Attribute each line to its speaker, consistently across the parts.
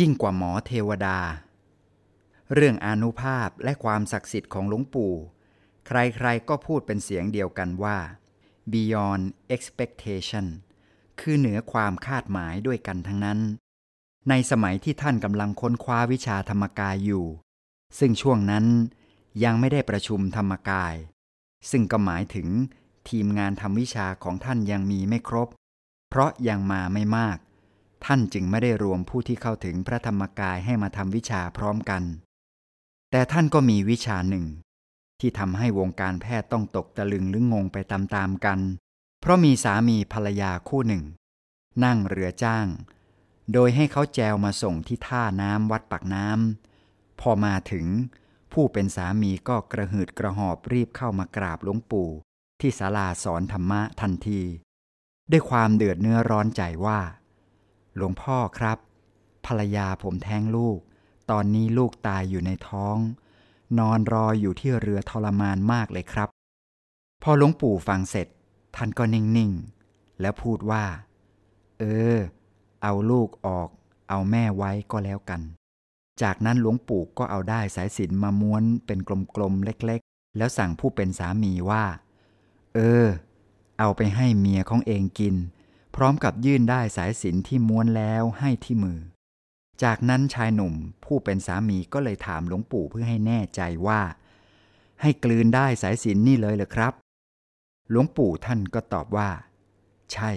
Speaker 1: ยิ่งกว่าหมอเทวดา เรื่องอนุภาพและความศักดิ์สิทธิ์ของหลวงปู่ ใครๆก็พูดเป็นเสียงเดียวกันว่า beyond expectation คือเหนือความคาดหมายด้วยกันทั้งนั้น ในสมัยที่ท่านกำลังค้นคว้าวิชาธรรมกายอยู่ ซึ่งช่วงนั้นยังไม่ได้ประชุมธรรมกาย ซึ่งก็หมายถึงทีมงานทำวิชาของท่านยังมีไม่ครบ เพราะยังมาไม่มาก ท่านจึงไม่ได้รวมผู้ที่เข้าถึงพระธรรมกายให้มาทำวิชาพร้อมกัน แต่ท่านก็มีวิชาหนึ่ง ที่ทำให้วงการแพทย์ต้องตกตะลึงหรืองงไปตามๆกัน เพราะมีสามีภรรยาคู่หนึ่ง นั่งเรือจ้าง โดยให้เขาแจวมาส่งที่ท่าน้ำวัดปากน้ำพอมาถึง ผู้เป็นสามีก็กระหืดกระหอบรีบเข้ามากราบหลวงปู่ ที่ศาลาสอนธรรมะทันที ด้วยความเดือดเนื้อร้อนใจว่า หลวงพ่อครับ ภรรยาผมแท้งลูก ตอนนี้ลูกตายอยู่ในท้อง นอนรออยู่ที่เรือทรมานมากเลยครับ พอหลวงปู่ฟังเสร็จ ท่านก็นิ่งๆ แล้วพูดว่า เออ เอาลูกออก เอาแม่ไว้ก็แล้วกัน จากนั้นหลวงปู่ก็เอาได้สายสินมาม้วนเป็นกลมๆเล็กๆ แล้วสั่งผู้เป็นสามีว่า เออ เอาไปให้เมียของเองกิน พร้อมกับยื่นได้สายสินที่ม้วนแล้วให้ที่มือ จากนั้นชายหนุ่มผู้เป็นสามีก็เลยถามหลวงปู่เพื่อให้แน่ใจว่า ให้กลืนได้สายสินนี่เลยเหรอครับ หลวงปู่ท่านก็ตอบว่า ใช่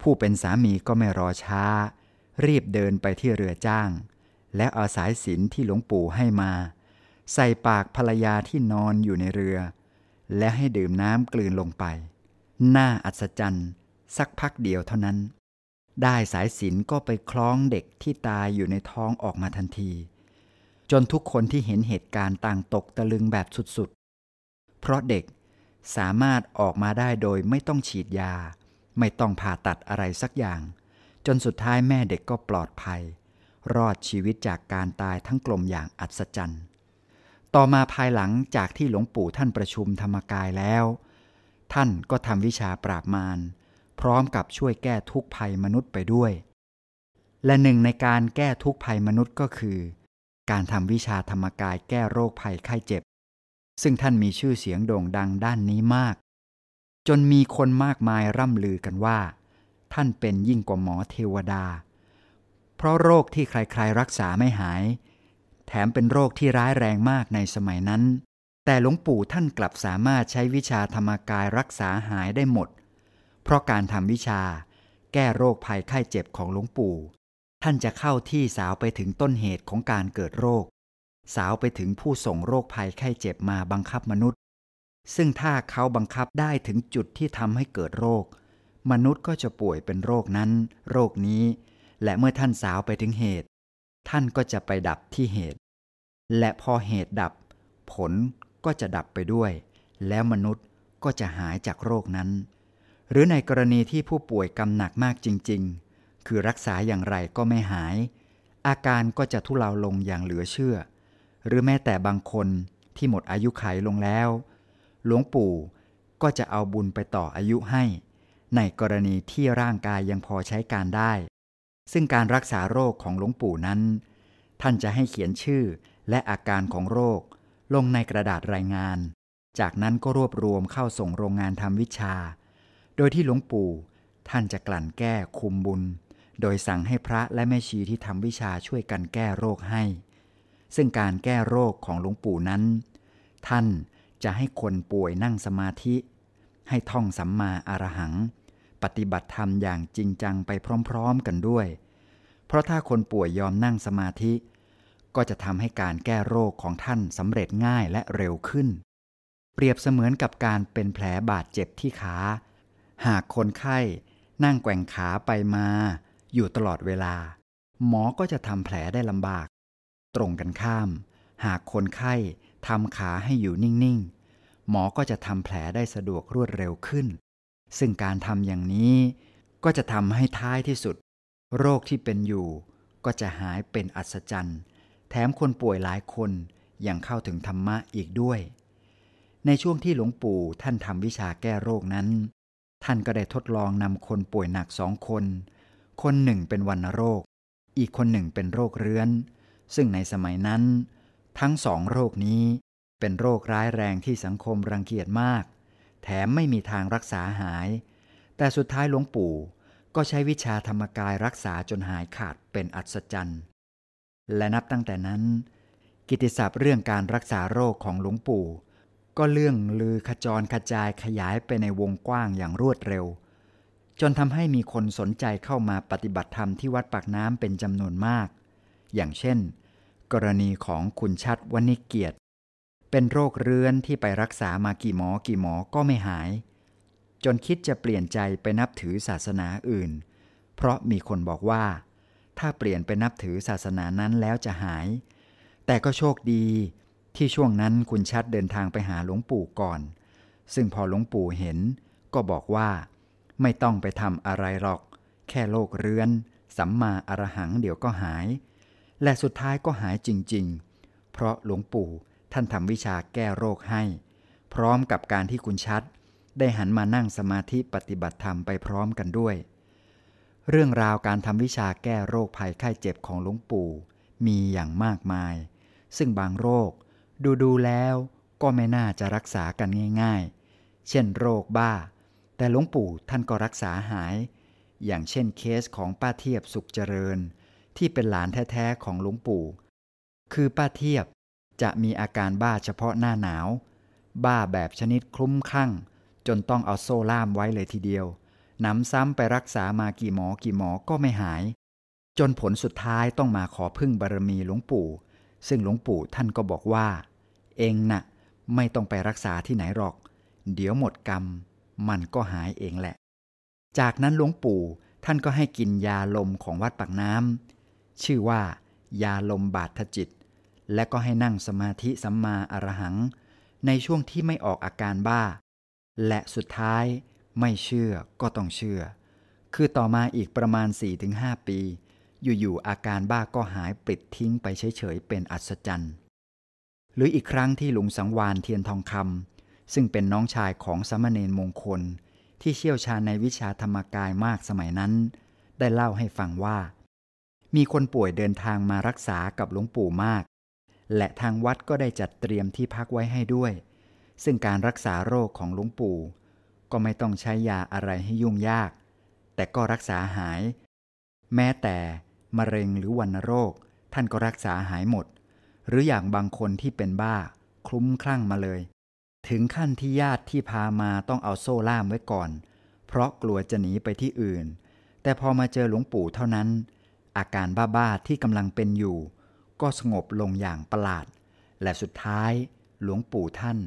Speaker 1: ผู้เป็นสามีก็ไม่รอช้า รีบเดินไปที่เรือจ้าง และเอาสายสินที่หลวงปู่ให้มา ใส่ปากภรรยาที่นอนอยู่ในเรือ และให้ดื่มน้ำกลืนลงไป น่าอัศจรรย์ สักพักเดียวเท่านั้น ได้สายสิญจนก็ไปคล้องเด็กที่ตายอยู่ในท้องออกมาทันที จนทุกคนที่เห็นเหตุการณ์ต่างตกตะลึงแบบสุดๆ เพราะเด็กสามารถออกมาได้โดยไม่ต้องฉีดยา ไม่ต้องผ่าตัดอะไรสักอย่าง จนสุดท้ายแม่เด็กก็ปลอดภัย รอดชีวิตจากการตายทั้งกลมอย่างอัศจรรย์ต่อมาภายหลังจากที่หลวงปู่ท่านประชุมธรรมกายแล้ว ท่านก็ทำวิชาปราบมาร พร้อมกับช่วยแก้ทุกภัยมนุษย์ไปด้วย และหนึ่งในการแก้ทุกภัยมนุษย์ก็คือ การทำวิชาธรรมกายแก้โรคภัยไข้เจ็บ ซึ่งท่านมีชื่อเสียงโด่งดังด้านนี้มาก จนมีคนมากมายร่ำลือกันว่า ท่านเป็นยิ่งกว่าหมอเทวดา เพราะโรคที่ใครๆรักษาไม่หาย แถมเป็นโรคที่ร้ายแรงมากในสมัยนั้นแต่หลวงปู่ท่านกลับสามารถใช้วิชาธรรมกายรักษาหายได้หมด เพราะการทำวิชา แก้โรคภัยไข้เจ็บของหลวงปู่ ท่านจะเข้าที่สาวไปถึงต้นเหตุของการเกิดโรค สาวไปถึงผู้ส่งโรคภัยไข้เจ็บมาบังคับมนุษย์ ซึ่งถ้าเขาบังคับได้ถึงจุดที่ทำให้เกิดโรค มนุษย์ก็จะป่วยเป็นโรคนั้น โรคนี้ และเมื่อท่านสาวไปถึงเหตุ ท่านก็จะไปดับที่เหตุ และพอเหตุดับ ผลก็จะดับไปด้วย แล้วมนุษย์ก็จะหายจากโรคนั้น หรือในกรณีที่ผู้ป่วยกำหนักมากจริง ๆ คือรักษาอย่างไรก็ไม่หาย อาการก็จะทุเลาลงอย่างเหลือเชื่อ หรือแม้แต่บางคนที่หมดอายุไขลงแล้ว หลวงปู่ก็จะเอาบุญไปต่ออายุให้ ในกรณีที่ร่างกายยังพอใช้การได้ ซึ่งการรักษาโรคของหลวงปู่นั้น ท่านจะให้เขียนชื่อและอาการของโรค ลงในกระดาษรายงาน จากนั้นก็รวบรวมเข้าส่งโรงงานทำวิชา ดยที่หลวงปู่ท่านจะกลั่นแก้คุมบุญ โดยสั่งให้พระและแม่ชีที่ทำวิชาช่วยกันแก้โรคให้ ซึ่งการแก้โรคของหลวงปู่นั้น ท่านจะให้คนป่วยนั่งสมาธิ ให้ท่องสัมมาอารหัง ปฏิบัติธรรมอย่างจริงจังไปพร้อม ๆกันด้วย เพราะถ้าคนป่วยยอมนั่งสมาธิ ก็จะทำให้การแก้โรคของท่านสำเร็จง่ายและเร็วขึ้น เปรียบเสมือนกับการเป็นแผลบาดเจ็บที่ขา หากคนไข้นั่งแกว่งขาไปมา อยู่ตลอดเวลา หมอก็จะทำแผลได้ลำบาก ตรงกันข้าม หากคนไข้ทำขาให้อยู่นิ่ง ๆ หมอก็จะทำแผลได้สะดวกรวดเร็วขึ้น ซึ่งการทำอย่างนี้ก็จะทำให้ท้ายที่สุด โรคที่เป็นอยู่ ก็จะหายเป็นอัศจรรย์ แถมคนป่วยหลายคนยังเข้าถึงธรรมะอีกด้วย ในช่วงที่หลวงปู่ท่านทำวิชาแก้โรคนั้น ท่านก็ได้ทดลองนำคนป่วยหนักสองคน คนหนึ่งเป็นวัณโรค อีกคนหนึ่งเป็นโรคเรื้อน ซึ่งในสมัยนั้น ทั้งสองโรคนี้เป็นโรคร้ายแรงที่สังคมรังเกียจมาก แถมไม่มีทางรักษาหาย แต่สุดท้ายหลวงปู่ก็ใช้วิชาธรรมกายรักษาจนหายขาดเป็นอัศจรรย์ และนับตั้งแต่นั้น กิติศัพท์เรื่องการรักษาโรคของหลวงปู่ ก็เรื่องลือขจรกระจายขยายไปในวงกว้างอย่างรวดเร็ว จนทำให้มีคนสนใจเข้ามาปฏิบัติธรรมที่วัดปากน้ำเป็นจำนวนมาก อย่างเช่น กรณีของคุณชัดวณิเกียรติ เป็นโรคเรื้อนที่ไปรักษามากี่หมอกี่หมอก็ไม่หาย จนคิดจะเปลี่ยนใจไปนับถือศาสนาอื่น เพราะมีคนบอกว่า ถ้าเปลี่ยนไปนับถือศาสนานั้นแล้วจะหาย แต่ก็โชคดี ที่ช่วงนั้นคุณชัดเดินทางไปหาหลวงปู่ก่อน ซึ่งพอหลวงปู่เห็น ก็บอกว่า ไม่ต้องไปทำอะไรหรอก แค่โรคเรื้อน สัมมาอรหังเดี๋ยวก็หาย และสุดท้ายก็หายจริง ๆ เพราะหลวงปู่ท่านทำวิชาแก้โรคให้ พร้อมกับการที่คุณชัด ได้หันมานั่งสมาธิปฏิบัติธรรมไปพร้อมกันด้วย เรื่องราวการทำวิชาแก้โรคภัยไข้เจ็บของหลวงปู่มีอย่างมากมาย ซึ่งบางโรค ดูดูแล้วก็ไม่น่าจะรักษากันง่ายๆ เช่นโรคบ้า แต่หลวงปู่ท่านก็รักษาหาย อย่างเช่นเคสของป้าเทียบสุขเจริญ ที่เป็นหลานแท้ๆของหลวงปู่ คือป้าเทียบจะมีอาการบ้าเฉพาะหน้าหนาว บ้าแบบชนิดคลุ้มคลั่ง จนต้องเอาโซ่ล่ามไว้เลยทีเดียวนำซ้ำไปรักษามากี่หมอกี่หมอก็ไม่หาย จนผลสุดท้ายต้องมาขอพึ่งบารมีหลวงปู่ ซึ่งหลวงปู่ท่านก็บอกว่า เองนะ่ะ ไม่ต้องไปรักษาที่ไหนหรอก เดี๋ยวหมดกรรม มันก็หายเองแหละ จากนั้นหลวงปู่ท่านก็ให้กินยาลมของวัดปากน้ำชื่อว่า ยาลมบาดทจิต และก็ให้นั่งสมาธิสัมมาอรหัง ในช่วงที่ไม่ออกอาการบ้า และสุดท้ายไม่เชื่อก็ต้องเชื่อ คือต่อมาอีกประมาณ 4-5 ปี อยู่ๆอาการบ้าก็หายปลิดทิ้งไปเฉยๆเป็นอัศจรรย์ หรืออีกครั้งที่หลุงสังวานเทียนทองคำซึ่งเป็นน้องชายของสมณเณรมงคล ที่เชี่ยวชาญในวิชาธรรมกายมากสมัยนั้น ได้เล่าให้ฟังว่า มีคนป่วยเดินทางมารักษากับหลวงปู่มาก และทางวัดก็ได้จัดเตรียมที่พักไว้ให้ด้วย ซึ่งการรักษาโรคของหลวงปู่ ก็ไม่ต้องใช้ยาอะไรให้ยุ่งยาก แต่ก็รักษาหาย แม้แต่มะเร็งหรือวัณโรค ท่านก็รักษาหายหมด หรืออย่างบางคนที่เป็นบ้า คลุ้มคลั่งมาเลย ถึงขั้นที่ญาติที่พามาต้องเอาโซ่ล่ามไว้ก่อน เพราะกลัวจะหนีไปที่อื่น แต่พอมาเจอหลวงปู่เท่านั้น อาการบ้าๆที่กำลังเป็นอยู่ ก็สงบลงอย่างประหลาด และสุดท้าย หลวงปู่ท่าน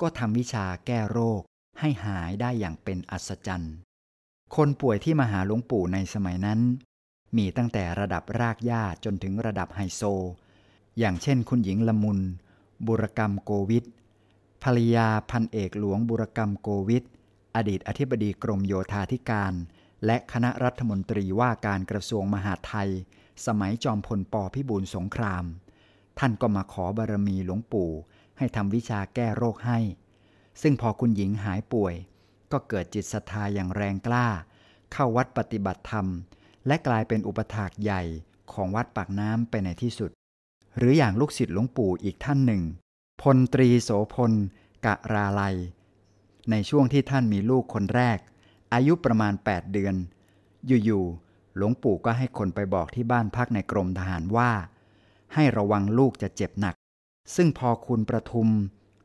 Speaker 1: ก็ทำวิชาแก้โรค ให้หายได้อย่างเป็นอัศจรรย์ คนป่วยที่มาหาหลวงปู่ในสมัยนั้น มีตั้งแต่ระดับรากหญ้าจนถึงระดับไฮโซ อย่างเช่น คุณหญิงละมุน บุรกรรมโกวิทภรรยาพันเอกหลวงบุรกรรมโกวิทอดีตอธิบดีกรมโยธาธิการ และคณะรัฐมนตรีว่าการกระทรวงมหาดไทย สมัยจอมพลปพิบูลสงคราม ท่านก็มาขอบารมีหลวงปู่ให้ทำวิชาแก้โรคให้ ซึ่งพอคุณหญิงหายป่วย ก็เกิดจิตศรัทธาอย่างแรงกล้า เข้าวัดปฏิบัติธรรม และกลายเป็นอุปถากใหญ่ของวัดปากน้ำไปในที่สุด หรืออย่างลูกศิษย์หลวงปู่อีกท่านหนึ่ง พลตรีโสพล กะราลัย ในช่วงที่ท่านมีลูกคนแรก อายุประมาณ 8 เดือน อยู่ๆหลวงปู่ก็ให้คนไปบอกที่บ้านพักในกรมทหารว่า ให้ระวังลูกจะเจ็บหนัก ซึ่งพอคุณประทุม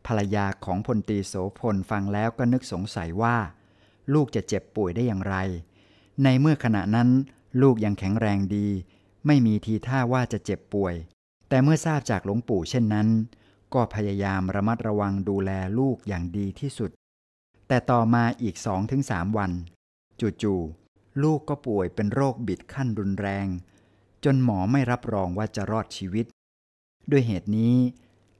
Speaker 1: ภรรยาของพลตรีโสพลฟังแล้วก็นึกสงสัยว่า ลูกจะเจ็บป่วยได้อย่างไร ในเมื่อขณะนั้นลูกยังแข็งแรงดี ไม่มีทีท่าว่าจะเจ็บป่วย แต่เมื่อทราบจากหลวงปู่เช่นนั้น ก็พยายามระมัดระวังดูแลลูกอย่างดีที่สุด แต่ต่อมาอีกสองถึงสามวัน จู่ๆลูกก็ป่วยเป็นโรคบิดขั้นรุนแรง จนหมอไม่รับรองว่าจะรอดชีวิต ด้วยเหตุนี้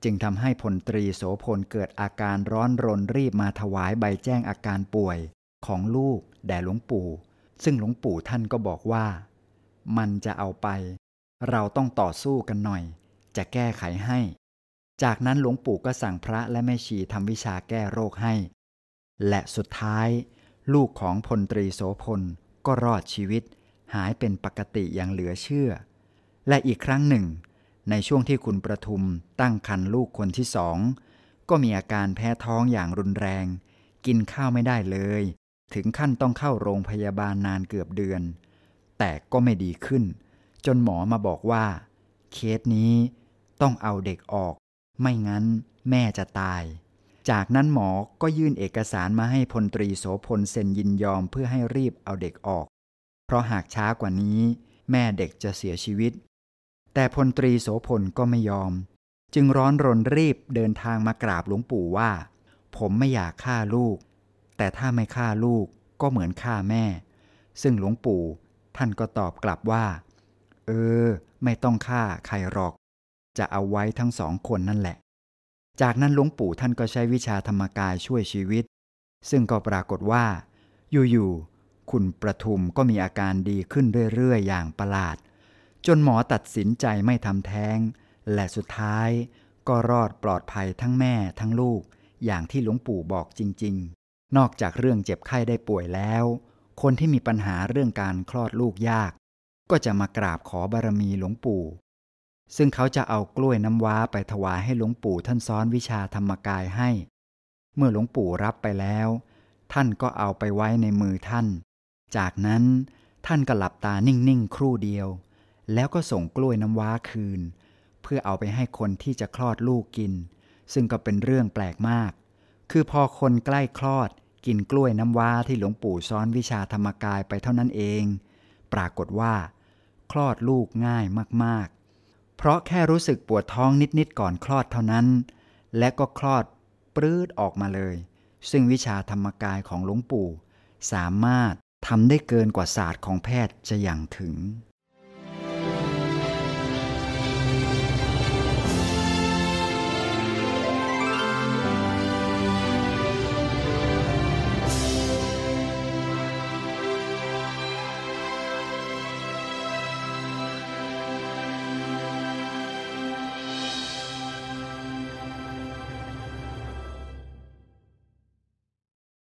Speaker 1: จึงทำให้พลตรีโสพลเกิดอาการร้อนรนรีบมาถวายใบแจ้งอาการป่วยของลูกแด่หลวงปู่ ซึ่งหลวงปู่ท่านก็บอกว่า มันจะเอาไป เราต้องต่อสู้กันหน่อย จะแก้ไขให้ จากนั้นหลวงปู่ก็สั่งพระและแม่ชีทำวิชาแก้โรคให้ และสุดท้าย ลูกของพลตรีโสพลก็รอดชีวิต หายเป็นปกติอย่างเหลือเชื่อ และอีกครั้งหนึ่ง ในช่วงที่คุณประทุมตั้งครรภ์ลูกคนที่สอง ก็มีอาการแพ้ท้องอย่างรุนแรง กินข้าวไม่ได้เลย ถึงขั้นต้องเข้าโรงพยาบาลนานเกือบเดือน แต่ก็ไม่ดีขึ้น จนหมอมาบอกว่า เคสนี้ ต้องเอาเด็กออก ไม่งั้นแม่จะตาย จากนั้นหมอก็ยื่นเอกสารมาให้พลตรีโสพลเซ็นยินยอมเพื่อให้รีบเอาเด็กออก เพราะหากช้ากว่านี้ แม่เด็กจะเสียชีวิต แต่พลตรีโสพลก็ไม่ยอม จึงร้อนรนรีบเดินทางมากราบหลวงปู่ว่า ผมไม่อยากฆ่าลูก แต่ถ้าไม่ฆ่าลูกก็เหมือนฆ่าแม่ ซึ่งหลวงปู่ท่านก็ตอบกลับว่า เออ ไม่ต้องฆ่าใครหรอก จะเอาไว้ทั้งสองคนนั่นแหละ จากนั้นหลวงปู่ท่านก็ใช้วิชาธรรมกายช่วยชีวิต ซึ่งก็ปรากฏว่า อยู่ๆคุณประทุมก็มีอาการดีขึ้นเรื่อยๆ อย่างประหลาด จนหมอตัดสินใจไม่ทำแท้ง และสุดท้ายก็รอดปลอดภัยทั้งแม่ทั้งลูก อย่างที่หลวงปู่บอกจริง ๆ นอกจากเรื่องเจ็บไข้ได้ป่วยแล้ว คนที่มีปัญหาเรื่องการคลอดลูกยาก ก็จะมากราบขอบารมีหลวงปู่ ซึ่งเขาจะเอากล้วยน้ำว้าไปถวายให้หลวงปู่ท่านซ้อนวิชาธรรมกายให้ เมื่อหลวงปู่รับไปแล้ว ท่านก็เอาไปไว้ในมือท่าน จากนั้นท่านก็หลับตานิ่งๆ ครู่เดียว แล้วก็ส่งกล้วยน้ำว้าคืน เพื่อเอาไปให้คนที่จะคลอดลูกกิน ซึ่งก็เป็นเรื่องแปลกมาก คือพอคนใกล้คลอดกินกล้วยน้ำว้าที่หลวงปู่ซ้อนวิชาธรรมกายไปเท่านั้นเอง ปรากฏว่า คลอดลูกง่ายมาก เพราะแค่รู้สึกปวดท้องนิดๆก่อนคลอดเท่านั้น และก็คลอดปลื้ดออกมาเลย ซึ่งวิชาธรรมกายของหลวงปู่ สามารถทำได้เกินกว่าศาสตร์ของแพทย์จะอย่างถึง